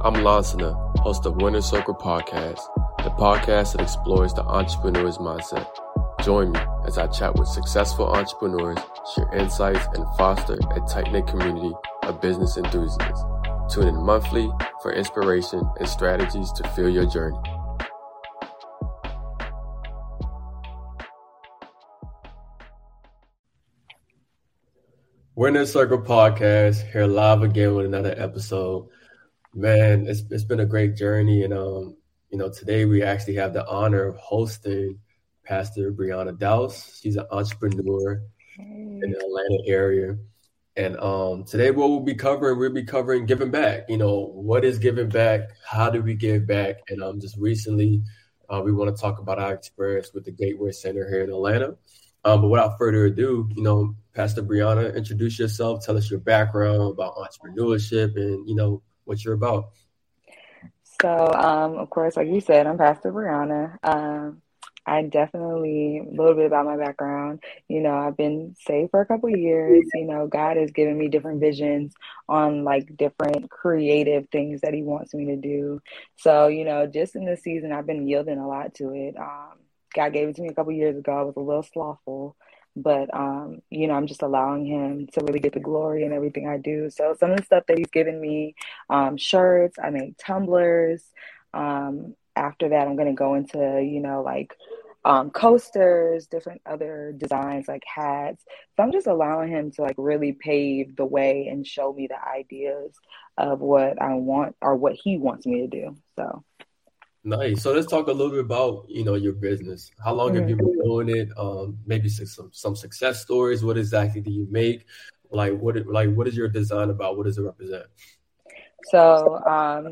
I'm Lansana, host of Winner Circle Podcast, the podcast that explores the entrepreneur's mindset. Join me as I chat with successful entrepreneurs, share insights, and foster a tight knit community of business enthusiasts. Tune in monthly for inspiration and strategies to fuel your journey. Winner Circle Podcast here live again with another episode. Man, it's it's been a great journey, and um, you know, today we actually have the honor of hosting Pastor Brianna Dowse. She's an entrepreneur hey. in the Atlanta area, and um, today what we'll be covering, we'll be covering giving back. You know, what is giving back? How do we give back? And um, just recently, uh, we want to talk about our experience with the Gateway Center here in Atlanta. Um, but without further ado, you know, Pastor Brianna, introduce yourself. Tell us your background about entrepreneurship and you know what you're about. So, um, of course, like you said, I'm Pastor Brianna. Um, I definitely a little bit about my background. You know, I've been saved for a couple years. You know, God has given me different visions on like different creative things that He wants me to do. So, you know, just in this season, I've been yielding a lot to it. Um, God gave it to me a couple years ago. I was a little slothful, but um, you know, I'm just allowing him to really get the glory in everything I do. So some of the stuff that he's given me, um, shirts, I make tumblers. Um, after that, I'm gonna go into you know like um, coasters, different other designs like hats. So I'm just allowing him to like really pave the way and show me the ideas of what I want or what he wants me to do. So Nice. So let's talk a little bit about you know your business. How long have you been doing it? Um, maybe some some success stories. What exactly do you make? Like what like what is your design about? What does it represent? So um,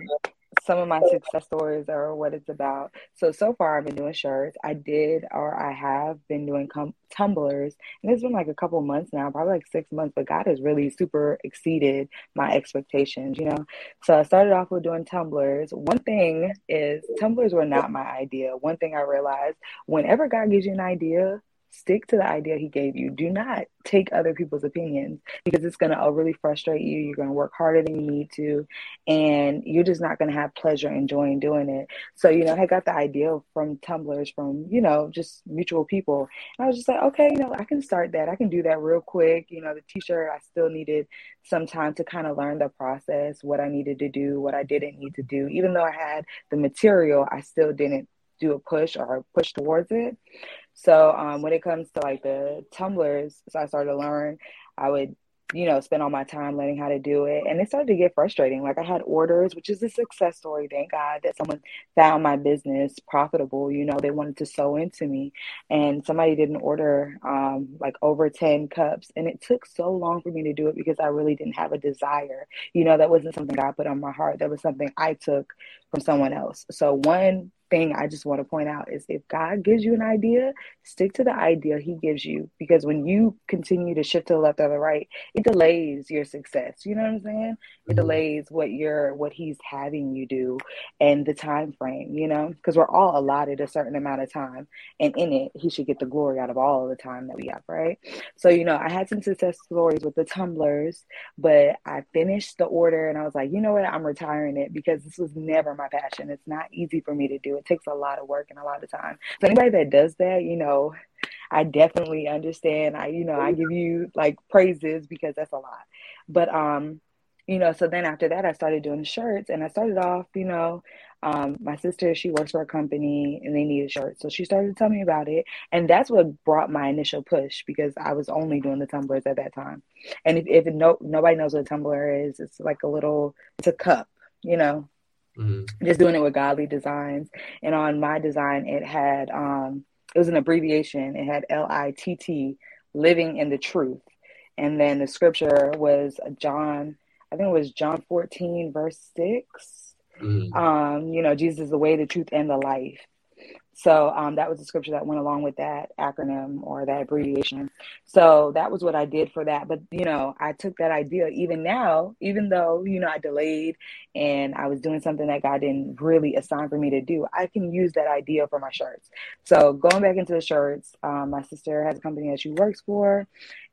some of my success stories are what it's about. So so far, I've been doing shirts. I did, or I have been doing com- tumblers, and it's been like a couple months now, probably like six months. But God has really super exceeded my expectations, you know. So I started off with doing tumblers. One thing is tumblers were not my idea. One thing I realized: whenever God gives you an idea, stick to the idea he gave you. Do not take other people's opinions because it's going to overly frustrate you. You're going to work harder than you need to, and you're just not going to have pleasure enjoying doing it. So, you know, I got the idea from tumblers from, you know, just mutual people. And I was just like, okay, you know, I can start that. I can do that real quick. You know, the t shirt, I still needed some time to kind of learn the process, what I needed to do, what I didn't need to do. Even though I had the material, I still didn't do a push or push towards it. So um, when it comes to like the tumblers, so I started to learn, I would you know, spend all my time learning how to do it. And it started to get frustrating. Like I had orders, which is a success story. Thank God that someone found my business profitable. You know, they wanted to sow into me. And somebody did an order um, like over 10 cups. And it took so long for me to do it because I really didn't have a desire. You know, that wasn't something God put on my heart. That was something I took from someone else. So one thing I just want to point out is if God gives you an idea, stick to the idea He gives you. Because when you continue to shift to the left or the right, it delays your success. You know what I'm saying? It mm-hmm. delays what you're what He's having you do and the time frame. You know, because we're all allotted a certain amount of time, and in it, He should get the glory out of all of the time that we have. Right? So you know, I had some success stories with the tumblers, but I finished the order and I was like, you know what? I'm retiring it because this was never my passion. It's not easy for me to do. It takes a lot of work and a lot of time. So anybody that does that, you know, I definitely understand. I, you know, I give you like praises because that's a lot. But um, you know, so then after that I started doing shirts and I started off, you know, um, my sister, she works for a company and they needed shirts. So she started to tell me about it. And that's what brought my initial push because I was only doing the tumblers at that time. And if, if no, nobody knows what a tumbler is, it's like a little, it's a cup, you know, Mm-hmm. Just doing it with godly designs. And on my design, it had um, it was an abbreviation. It had L I T T, living in the truth. And then the scripture was John, I think it was John 14, verse 6. Mm-hmm. Um, you know, Jesus is the way, the truth, and the life. So um, that was the scripture that went along with that acronym or that abbreviation. So that was what I did for that. But, you know, I took that idea even now, even though, you know, I delayed and I was doing something that God didn't really assign for me to do, I can use that idea for my shirts. So going back into the shirts, um, my sister has a company that she works for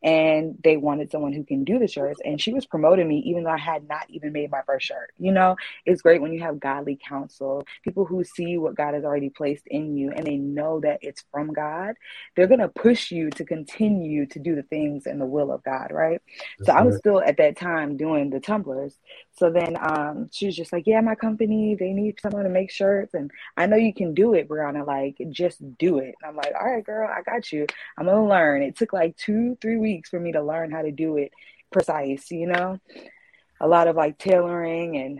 and they wanted someone who can do the shirts and she was promoting me even though i had not even made my first shirt you know it's great when you have godly counsel people who see what god has already placed in you and they know that it's from god they're going to push you to continue to do the things in the will of god right That's so i was still at that time doing the tumblers so then um, she was just like yeah my company they need someone to make shirts and i know you can do it brianna like just do it and i'm like all right girl i got you i'm gonna learn it took like two three weeks weeks for me to learn how to do it precise, you know? A lot of like tailoring and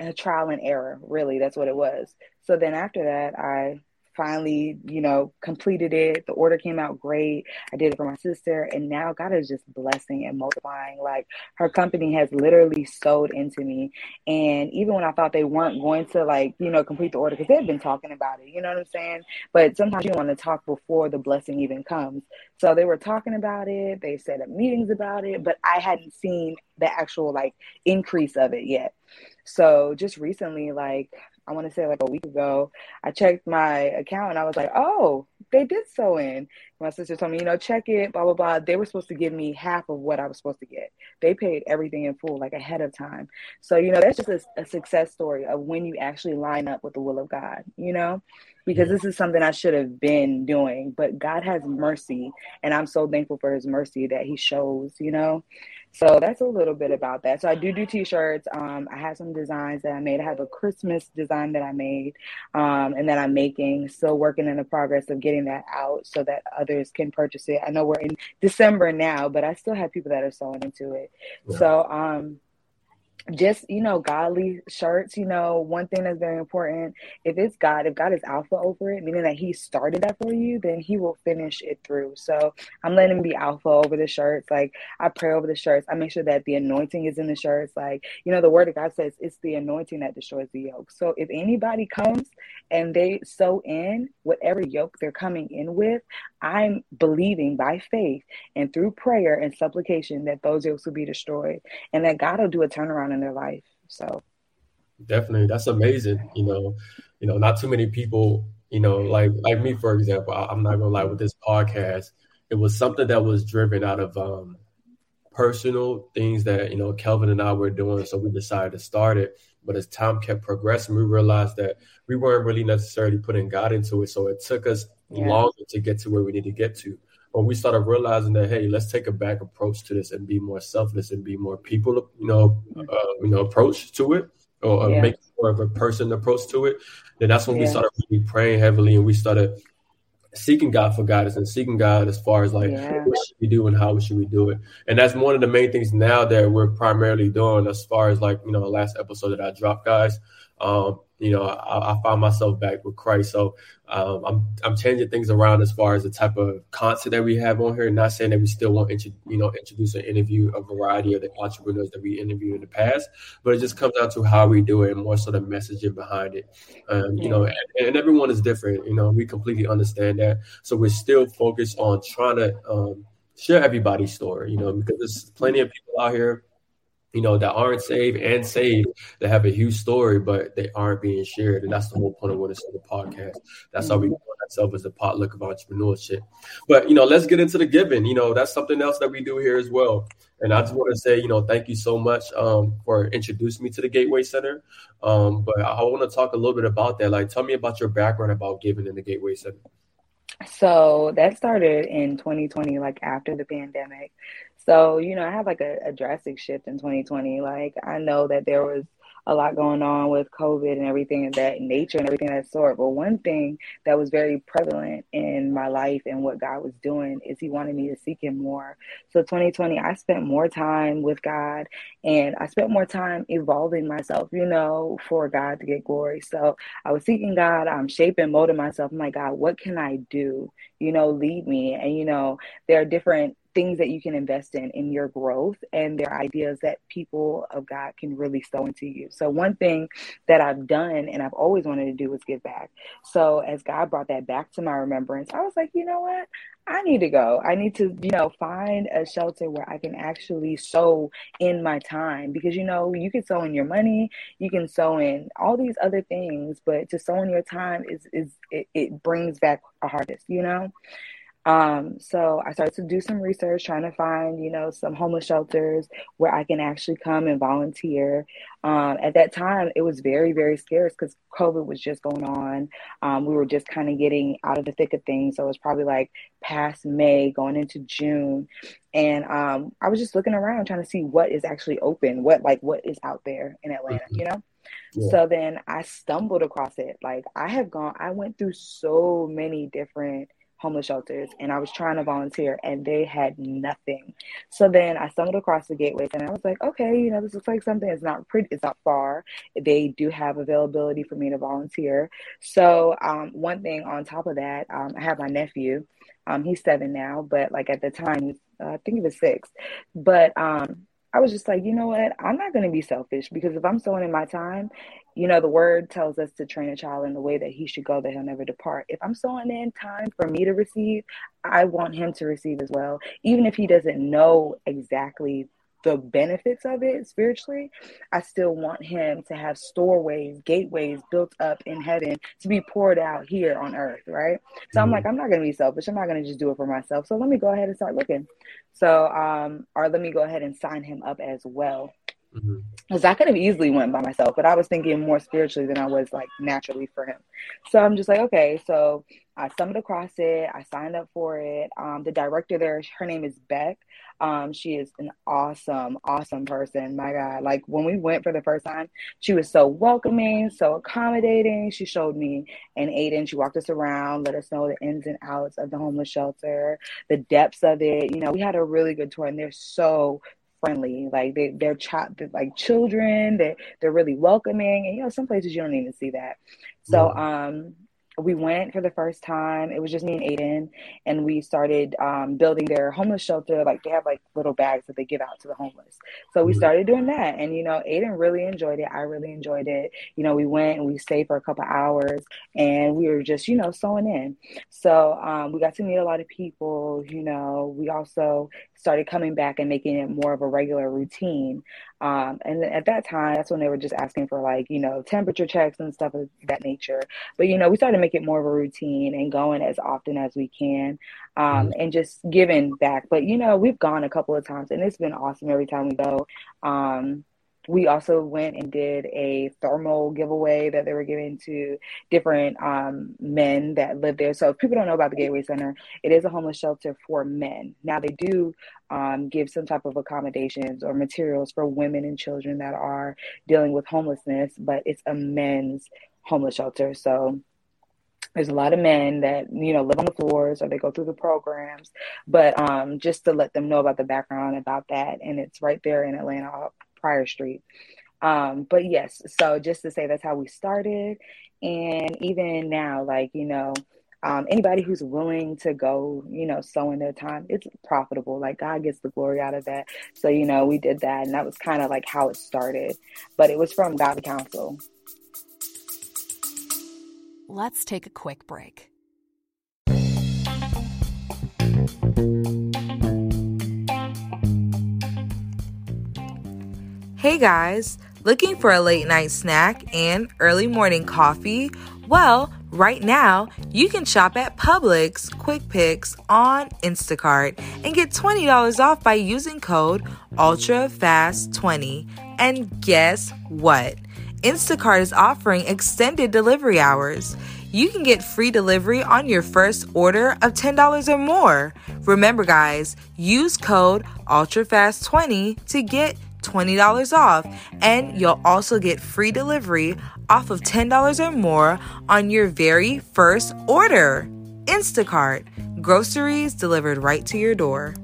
a trial and error, really. That's what it was. So then after that, I finally, you know, completed it. The order came out great. I did it for my sister. And now God is just blessing and multiplying. Like her company has literally sold into me. And even when I thought they weren't going to like, you know, complete the order, because they've been talking about it, you know what I'm saying? But sometimes you want to talk before the blessing even comes. So they were talking about it. They set up meetings about it, but I hadn't seen the actual like increase of it yet. So just recently, like I want to say like a week ago, I checked my account and I was like, oh, they did so in. My sister told me, you know, check it, blah, blah, blah. They were supposed to give me half of what I was supposed to get. They paid everything in full, like ahead of time. So, you know, that's just a, a success story of when you actually line up with the will of God, you know, because mm-hmm. this is something I should have been doing, but God has mercy. And I'm sow thankful for his mercy that he shows, you know. So that's a little bit about that. So I do do t-shirts. Um, I have some designs that I made. I have a Christmas design that I made um, and that I'm making. Still working in the progress of getting that out so that others can purchase it. I know we're in December now, but I still have people that are sowing into it. Yeah. So um, just you know godly shirts you know one thing that's very important if it's god if god is alpha over it meaning that he started that for you then he will finish it through. So i'm letting him be alpha over the shirts. Like i pray over the shirts. I make sure that the anointing is in the shirts. Like you know the word of god says it's the anointing that destroys the yoke. So if anybody comes and they sow in whatever yoke they're coming in with i'm believing by faith and through prayer and supplication that those yokes will be destroyed and that god will do a turnaround in their life. So definitely, that's amazing. You know, you know, not too many people, you know, like like me for example. I'm not gonna lie with this podcast. It was something that was driven out of um, personal things that you know Kelvin and I were doing, so we decided to start it. But as time kept progressing, we realized that we weren't really necessarily putting God into it. So it took us yeah. longer to get to where we need to get to But we started realizing that hey let's take a back approach to this and be more selfless and be more people you know uh, you know approach to it or yeah. make more of a person approach to it then that's when yeah. we started really praying heavily and we started seeking God for guidance and seeking God as far as like yeah. what should we do and how should we do it. And that's one of the main things now that we're primarily doing as far as like, you know, the last episode that I dropped, guys. Um, you know, I, I find myself back with Christ. So um, I'm I'm changing things around as far as the type of content that we have on here. Not saying that we still won't you know introduce and interview a variety of the entrepreneurs that we interviewed in the past, but it just comes down to how we do it and more so the messaging behind it. Um, you know, and, and, everyone is different. You know, we completely understand that. So we're still focused on trying to um, share everybody's story. You know, because there's plenty of people out here you know, that aren't saved and saved that have a huge story, but they aren't being shared. And that's the whole point of what it's in the podcast. That's how we call ourselves as a potluck of entrepreneurship. But, you know, let's get into the giving. You know, that's something else that we do here as well. And I just want to say, you know, thank you so much um, for introducing me to the Gateway Center. Um, but I want to talk a little bit about that. Like, tell me about your background about giving in the Gateway Center. So that started in 2020, like after the pandemic. So, you know, I had like a, a drastic shift in 2020. Like, I know that there was a lot going on with COVID and everything of that nature and everything that sort. But one thing that was very prevalent in my life and what God was doing is He wanted me to seek Him more. So 2020, I spent more time with God and I spent more time evolving myself, you know, for God to get glory. So I was seeking God, I'm shaping, molding myself. I'm like, God, what can I do? You know, lead me. And, you know, there are different things that you can invest in in your growth and they're ideas that people of God can really sow into you. So one thing that I've done and I've always wanted to do was give back. So as God brought that back to my remembrance, I was like, you know what? I need to go. I need to, you know, find a shelter where I can actually sow in my time because you know, you can sow in your money, you can sow in all these other things, but to sow in your time is is it, it brings back a harvest, you know? Um, so I started to do some research, trying to find, you know, some homeless shelters where I can actually come and volunteer. Um, at that time, it was very, very scarce because COVID was just going on. Um, we were just kind of getting out of the thick of things. So it was probably like past May, going into June. And um, I was just looking around trying to see what is actually open, what like what is out there in Atlanta, mm-hmm. you know? Yeah. So then I stumbled across it. Like I have gone, I went through so many different homeless shelters and I was trying to volunteer and they had nothing. So then I stumbled across the gateways and I was like, okay, you know, this looks like something. It's not pretty, it's not far. They do have availability for me to volunteer. So um, one thing on top of that, um, I have my nephew. Um, he's seven now, but like at the time, uh, I think he was six. But um, I was just like, you know what? I'm not going to be selfish because if I'm sowing in my time, you know, the word tells us to train a child in the way that he should go, that he'll never depart. If I'm sowing in time for me to receive, I want him to receive as well. Even if he doesn't know exactly the benefits of it spiritually, I still want him to have storeways, gateways built up in heaven to be poured out here on earth, right? So mm-hmm. I'm like, I'm not going to be selfish. I'm not going to just do it for myself. So let me go ahead and start looking. So, um, or let me go ahead and sign him up as well. Because mm-hmm. I could have easily went by myself, but I was thinking more spiritually than I was like naturally for him. So I'm just like, okay, so I stumbled across it. I signed up for it. Um, the director there, her name is Beck. Um, she is an awesome, awesome person. My God, like when we went for the first time, she was so welcoming, so accommodating. She showed me and Aiden. She walked us around, let us know the ins and outs of the homeless shelter, the depths of it. You know, we had a really good tour, and they're so friendly. Like they they're child like children. They they're really welcoming, and you know some places you don't even see that. So um we went for the first time. It was just me and Aiden, and we started um, building their homeless shelter. Like they have like little bags that they give out to the homeless. So we mm-hmm. started doing that, and you know, Aiden really enjoyed it. I really enjoyed it. You know, we went and we stayed for a couple hours, and we were just you know sowing in. So um, we got to meet a lot of people. You know, we also started coming back and making it more of a regular routine. Um, and at that time, that's when they were just asking for like, you know, temperature checks and stuff of that nature. But, you know, we started make it more of a routine and going as often as we can um, mm-hmm. and just giving back. But, you know, we've gone a couple of times and it's been awesome every time we go. Um, we also went and did a thermal giveaway that they were giving to different um, men that live there. So if people don't know about the Gateway Center, it is a homeless shelter for men. Now they do um, give some type of accommodations or materials for women and children that are dealing with homelessness, but it's a men's homeless shelter. So there's a lot of men that you know live on the floors or they go through the programs but um, just to let them know about the background about that and it's right there in atlanta Pryor Street. Um, but yes, so just to say that's how we started. And even now, like, you know, um, anybody who's willing to go, you know, sowing their time, it's profitable. Like God gets the glory out of that. So, you know, we did that. And that was kind of like how it started. But it was from Godly Counsel. Let's take a quick break. Hey guys, looking for a late night snack and early morning coffee? Well, right now, you can shop at Publix Quick Picks on Instacart and get $20 off by using code ULTRAFAST20. And guess what? Instacart is offering extended delivery hours. You can get free delivery on your first order of $10 or more. Remember, guys, use code ULTRAFAST20 to get $20 off, and you'll also get free delivery off of $10 or more on your very first order. Instacart, groceries delivered right to your door.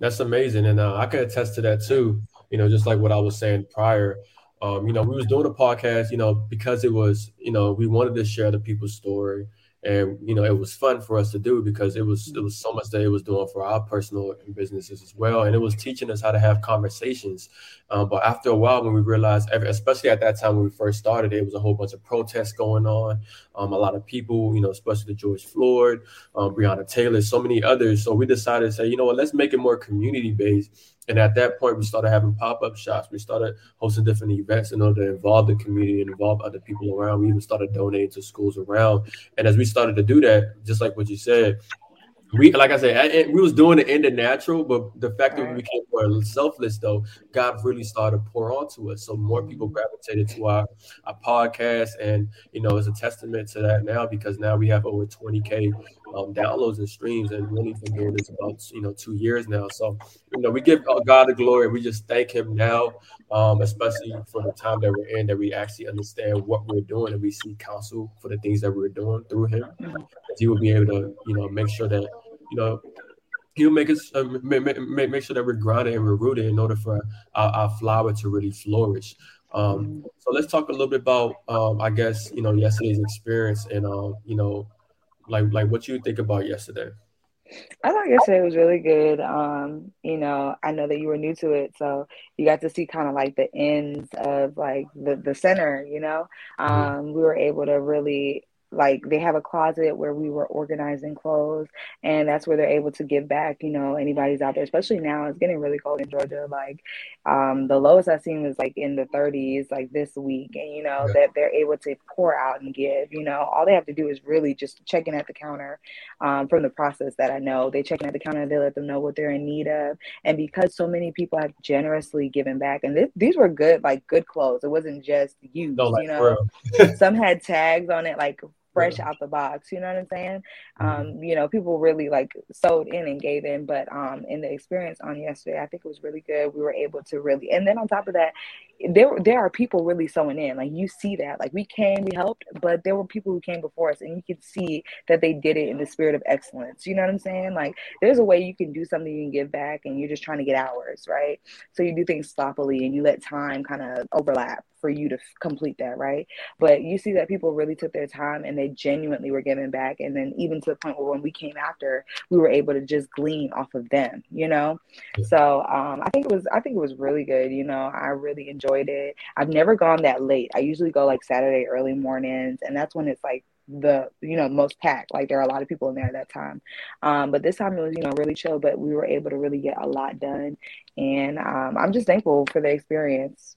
That's amazing. And uh, I can attest to that too. You know, just like what I was saying prior, um, you know, we was doing a podcast, you know, because it was, you know, we wanted to share the people's story and you know it was fun for us to do because it was it was so much that it was doing for our personal and businesses as well. And it was teaching us how to have conversations. Um, but after a while when we realized especially at that time when we first started it was a whole bunch of protests going on. Um, a lot of people you know especially george floyd um, breonna taylor so many others. So we decided to say you know what let's make it more community based and at that point, we started having pop up shops. We started hosting different events in order to involve the community and involve other people around. We even started donating to schools around. And as we started to do that, just like what you said, we like I said, we was doing it in the natural, but the fact that we became more selfless, though, God really started to pour onto us. So more people mm-hmm. gravitated to our, our podcast, and you know, it's a testament to that now because now we have over 20k um, downloads and streams, and really been doing this about you know two years now. So you know, we give God the glory. We just thank Him now, um, especially for the time that we're in, that we actually understand what we're doing, and we see counsel for the things that we're doing through Him. Mm-hmm. He will be able to you know make sure that you know, he'll make us uh, make, make, make sure that we're grounded and we're rooted in order for our, our flower to really flourish. Um, so let's talk a little bit about, um, I guess, you know, yesterday's experience and, um, you know, like like what you think about yesterday. I thought yesterday was really good. Um, you know, I know that you were new to it, so you got to see kind of like the ends of like the the center. You know, mm-hmm. um, we were able to really like they have a closet where we were organizing clothes and that's where they're able to give back you know anybody's out there especially now it's getting really cold in georgia like um, the lowest i've seen was like in the 30s like this week and you know yeah. that they're able to pour out and give you know all they have to do is really just check in at the counter um, from the process that i know they check in at the counter they let them know what they're in need of and because so many people have generously given back and th- these were good like good clothes it wasn't just used no, like, you know some had tags on it like fresh out the box. You know what I'm saying? Mm-hmm. Um, you know, people really like sold in and gave in, but um, in the experience on yesterday, I think it was really good. We were able to really, and then on top of that, there there are people really sowing in. Like you see that. Like we came, we helped, but there were people who came before us, and you can see that they did it in the spirit of excellence. You know what I'm saying? Like there's a way you can do something you can give back, and you're just trying to get hours, right? So you do things sloppily, and you let time kind of overlap for you to f- complete that, right? But you see that people really took their time and they genuinely were giving back. And then even to the point where when we came after, we were able to just glean off of them, you know? Yeah. So um, I think it was I think it was really good. You know, I really enjoyed it. I've never gone that late. I usually go like Saturday early mornings, and that's when it's like the you know most packed like there are a lot of people in there at that time um, but this time it was you know really chill but we were able to really get a lot done and um, i'm just thankful for the experience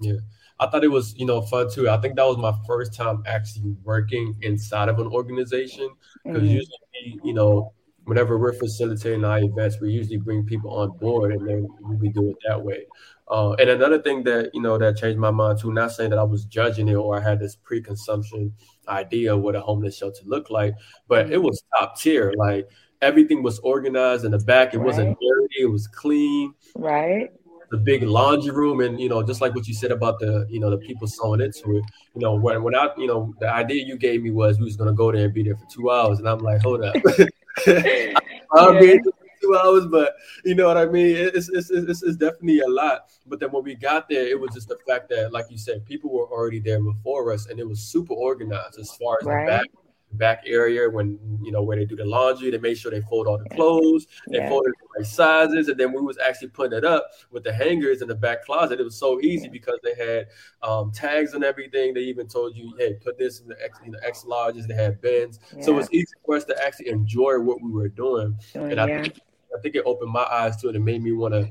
yeah I thought it was, you know, fun too. I think that was my first time actually working inside of an organization because mm-hmm. usually, you know, whenever we're facilitating our events, we usually bring people on board and then we do it that way. Uh, and another thing that you know that changed my mind too, not saying that I was judging it or I had this pre-consumption idea of what a homeless shelter looked like, but it was top tier. Like everything was organized in the back. It right. wasn't dirty. It was clean. Right the big laundry room and you know just like what you said about the you know the people sowing into it you know when when i you know the idea you gave me was we was going to go there and be there for two hours and i'm like hold up i'll yeah. be two hours but you know what i mean it's, it's, it's, it's definitely a lot but then when we got there it was just the fact that like you said people were already there before us and it was super organized as far as right. the back back area when you know where they do the laundry. They made sure they fold all the clothes. They yeah. folded the right sizes, and then we was actually putting it up with the hangers in the back closet. It was so easy because they had um, tags and everything. They even told you, "Hey, put this in the X, you know, X larges." They had bins, yeah. so it was easy for us to actually enjoy what we were doing. and I think I think it opened my eyes to it and made me want to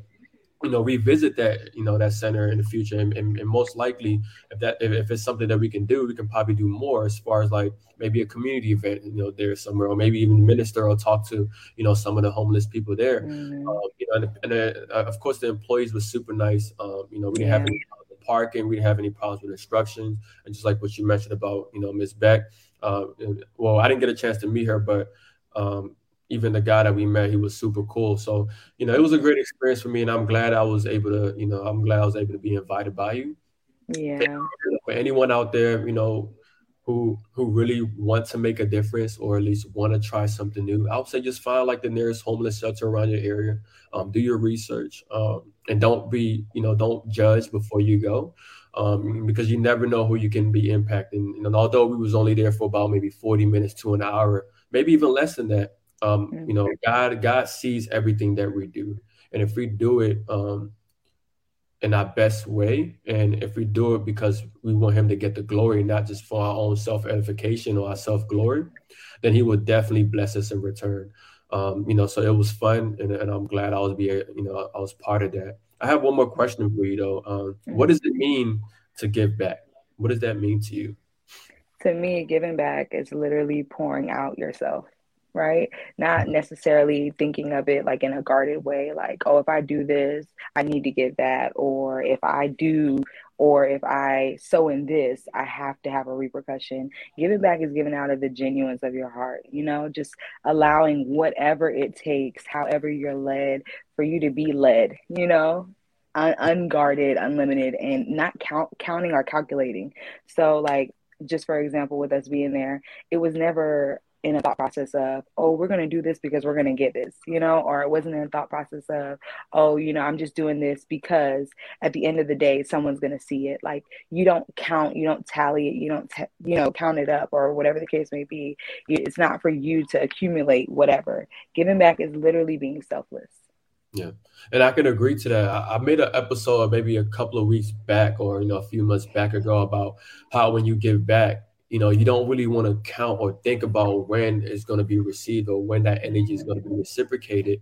you know revisit that you know that center in the future. And, and, and, most likely if that if, if it's something that we can do we can probably do more as far as like maybe a community event you know there somewhere or maybe even minister or talk to you know some of the homeless people there. Mm-hmm. um, you know and, and uh, of course the employees were super nice. Um, you know we didn't yeah. have any parking. We didn't have any problems with instructions. And just like what you mentioned about you know miss beck uh, well i didn't get a chance to meet her but um, even the guy that we met, he was super cool. So, you know, it was a great experience for me, and I'm glad I was able to, you know, I'm glad I was able to be invited by you. Yeah. For anyone out there, you know, who who really want to make a difference or at least want to try something new, I would say just find like the nearest homeless shelter around your area. Um, do your research, um, and don't be, you know, don't judge before you go. um, because you never know who you can be impacting. And although we was only there for about maybe 40 minutes to an hour, maybe even less than that, um, mm-hmm. you know, God God sees everything that we do, and if we do it um, in our best way, and if we do it because we want Him to get the glory, not just for our own self edification or our self glory, then He will definitely bless us in return. Um, you know, so it was fun, and, and, I'm glad I was be you know I was part of that. I have one more question for you though. Um, what does it mean to give back? What does that mean to you? To me, giving back is literally pouring out yourself right? Not necessarily thinking of it like in a guarded way, like, oh, if I do this, I need to get that, or if I do, or if I sow in this, I have to have a repercussion. Giving back is given out of the genuineness of your heart, you know, just allowing whatever it takes, however you're led, for you to be led, you know, un- unguarded, unlimited, and not count counting or calculating. So, like, just for example, with us being there, it was never in a thought process of, oh, we're going to do this because we're going to get this, you know, or it wasn't in a thought process of, oh, you know, I'm just doing this because at the end of the day, someone's going to see it. Like you don't count, you don't tally it, you don't, t- you know, count it up or whatever the case may be. It's not for you to accumulate whatever. Giving back is literally being selfless. Yeah. And I can agree to that. I made an episode maybe a couple of weeks back or, you know, a few months back ago about how when you give back, you know, you don't really want to count or think about when it's going to be received or when that energy is going to be reciprocated.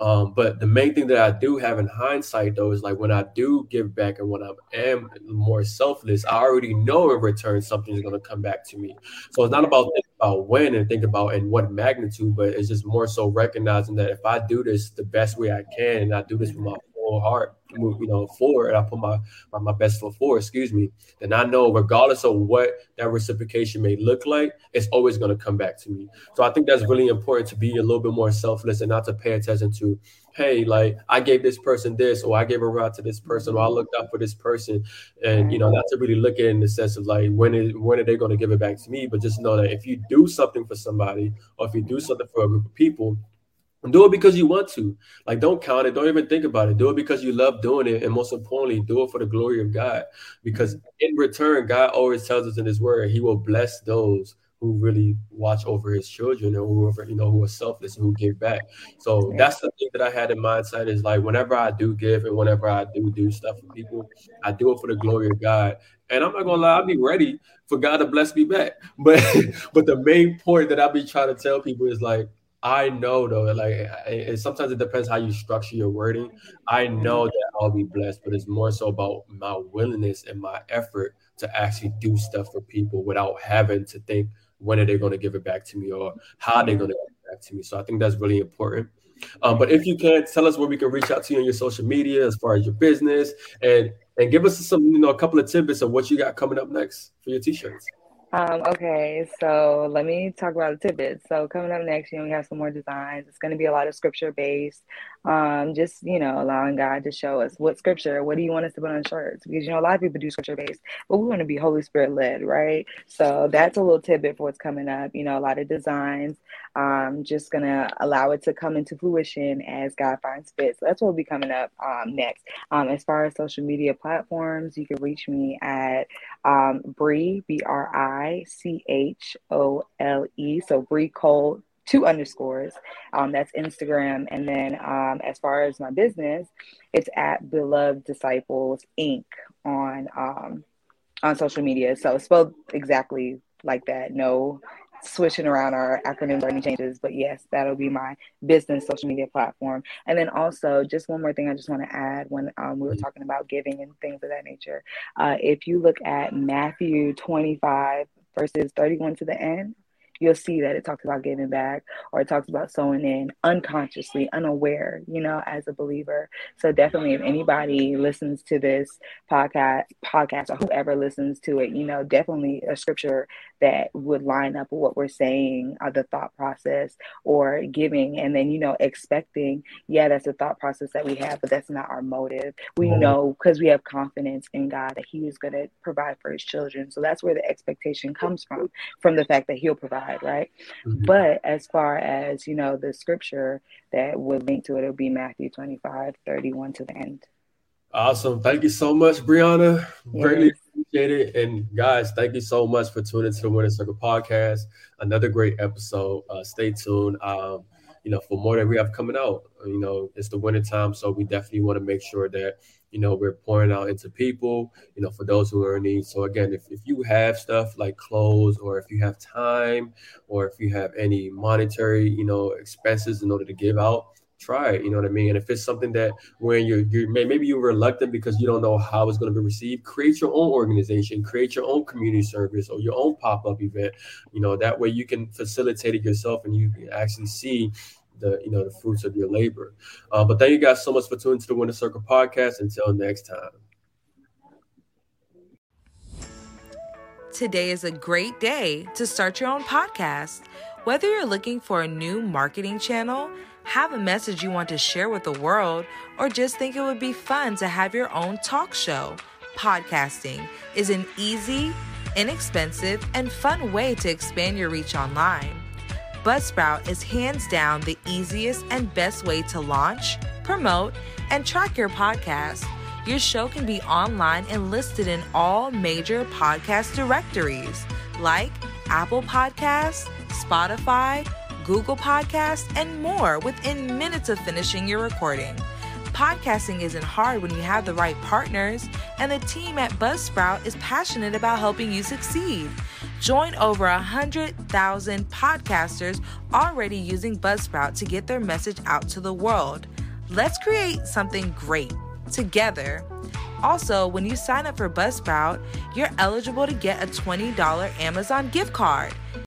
Um, but the main thing that I do have in hindsight, though, is like when I do give back and when I am more selfless, I already know in return something is going to come back to me. So it's not about thinking about when and think about in what magnitude, but it's just more so recognizing that if I do this the best way I can and I do this with my full heart, you know, forward, I put my, my, my best foot forward, excuse me, then I know regardless of what that reciprocation may look like, it's always going to come back to me. So I think that's really important to be a little bit more selfless and not to pay attention to, hey, like I gave this person this, or I gave a ride to this person, or I looked up for this person, and you know, not to really look at it in the sense of like when is when are they going to give it back to me, but just know that if you do something for somebody, or if you do something for a group of people, do it because you want to. Like, don't count it. Don't even think about it. Do it because you love doing it. And most importantly, do it for the glory of God. Because in return, God always tells us in His word, He will bless those who really watch over His children and whoever, you know, who are selfless and who give back. So that's the thing that I had in mindset is like, whenever I do give and whenever I do do stuff for people, I do it for the glory of God. And I'm not gonna lie, I'll be ready for God to bless me back. But but the main point that I be trying to tell people is like, I know though, like it, sometimes it depends how you structure your wording. I know that I'll be blessed, but it's more so about my willingness and my effort to actually do stuff for people without having to think when are they going to give it back to me or how they're going to give it back to me. So I think that's really important. Um, but if you can tell us where we can reach out to you on your social media as far as your business and and give us some, you know, a couple of tidbits of what you got coming up next for your t-shirts. Um, okay, so let me talk about the tidbits. So coming up next, you know, we have some more designs. It's going to be a lot of scripture based. Um, just you know, allowing God to show us what scripture, what do you want us to put on shirts? Because you know, a lot of people do scripture based, but we want to be Holy Spirit led, right? So that's a little tidbit for what's coming up. You know, a lot of designs. Um, just gonna allow it to come into fruition as God finds fit. So that's what will be coming up um, next. Um, as far as social media platforms, you can reach me at um, Bree B R I C H O L E. So Bree Cole two underscores. Um, that's Instagram. And then um, as far as my business, it's at Beloved Disciples Inc. on um, on social media. So it's spelled exactly like that. No switching around our acronyms or any changes. But yes, that'll be my business social media platform. And then also, just one more thing I just want to add when um, we were talking about giving and things of that nature. Uh, if you look at Matthew 25, verses 31 to the end, you'll see that it talks about giving back or it talks about sowing in unconsciously, unaware, you know, as a believer. So definitely if anybody listens to this podcast podcast or whoever listens to it, you know, definitely a scripture that would line up with what we're saying, or the thought process or giving and then, you know, expecting, yeah, that's a thought process that we have, but that's not our motive. We know because we have confidence in God that He is gonna provide for his children. So that's where the expectation comes from, from the fact that he'll provide right? Mm-hmm. But as far as, you know, the scripture that would link to it, it'll be Matthew 25, 31 to the end. Awesome. Thank you so much, Brianna. Yes. Greatly appreciate it. And guys, thank you so much for tuning to the Winner Circle podcast. Another great episode. Uh, stay tuned. Um, you know, for more that we have coming out. Uh, you know, it's the winter time, so we definitely want to make sure that you know we're pouring out into people. You know, for those who are in need. So again, if if you have stuff like clothes, or if you have time, or if you have any monetary, you know, expenses in order to give out, try it. You know what I mean? And if it's something that when you're, you maybe you're reluctant because you don't know how it's going to be received, create your own organization, create your own community service or your own pop up event. You know that way you can facilitate it yourself and you can actually see the you know the fruits of your labor. Uh, but thank you guys so much for tuning to the Winner Circle podcast. Until next time. Today is a great day to start your own podcast. Whether you're looking for a new marketing channel, have a message you want to share with the world, or just think it would be fun to have your own talk show, podcasting is an easy, inexpensive, and fun way to expand your reach online. Buzzsprout is hands down the easiest and best way to launch, promote, and track your podcast. Your show can be online and listed in all major podcast directories like Apple Podcasts, Spotify, Google Podcasts, and more within minutes of finishing your recording. Podcasting isn't hard when you have the right partners, and the team at Buzzsprout is passionate about helping you succeed. Join over 100,000 podcasters already using Buzzsprout to get their message out to the world. Let's create something great together. Also, when you sign up for Buzzsprout, you're eligible to get a $20 Amazon gift card.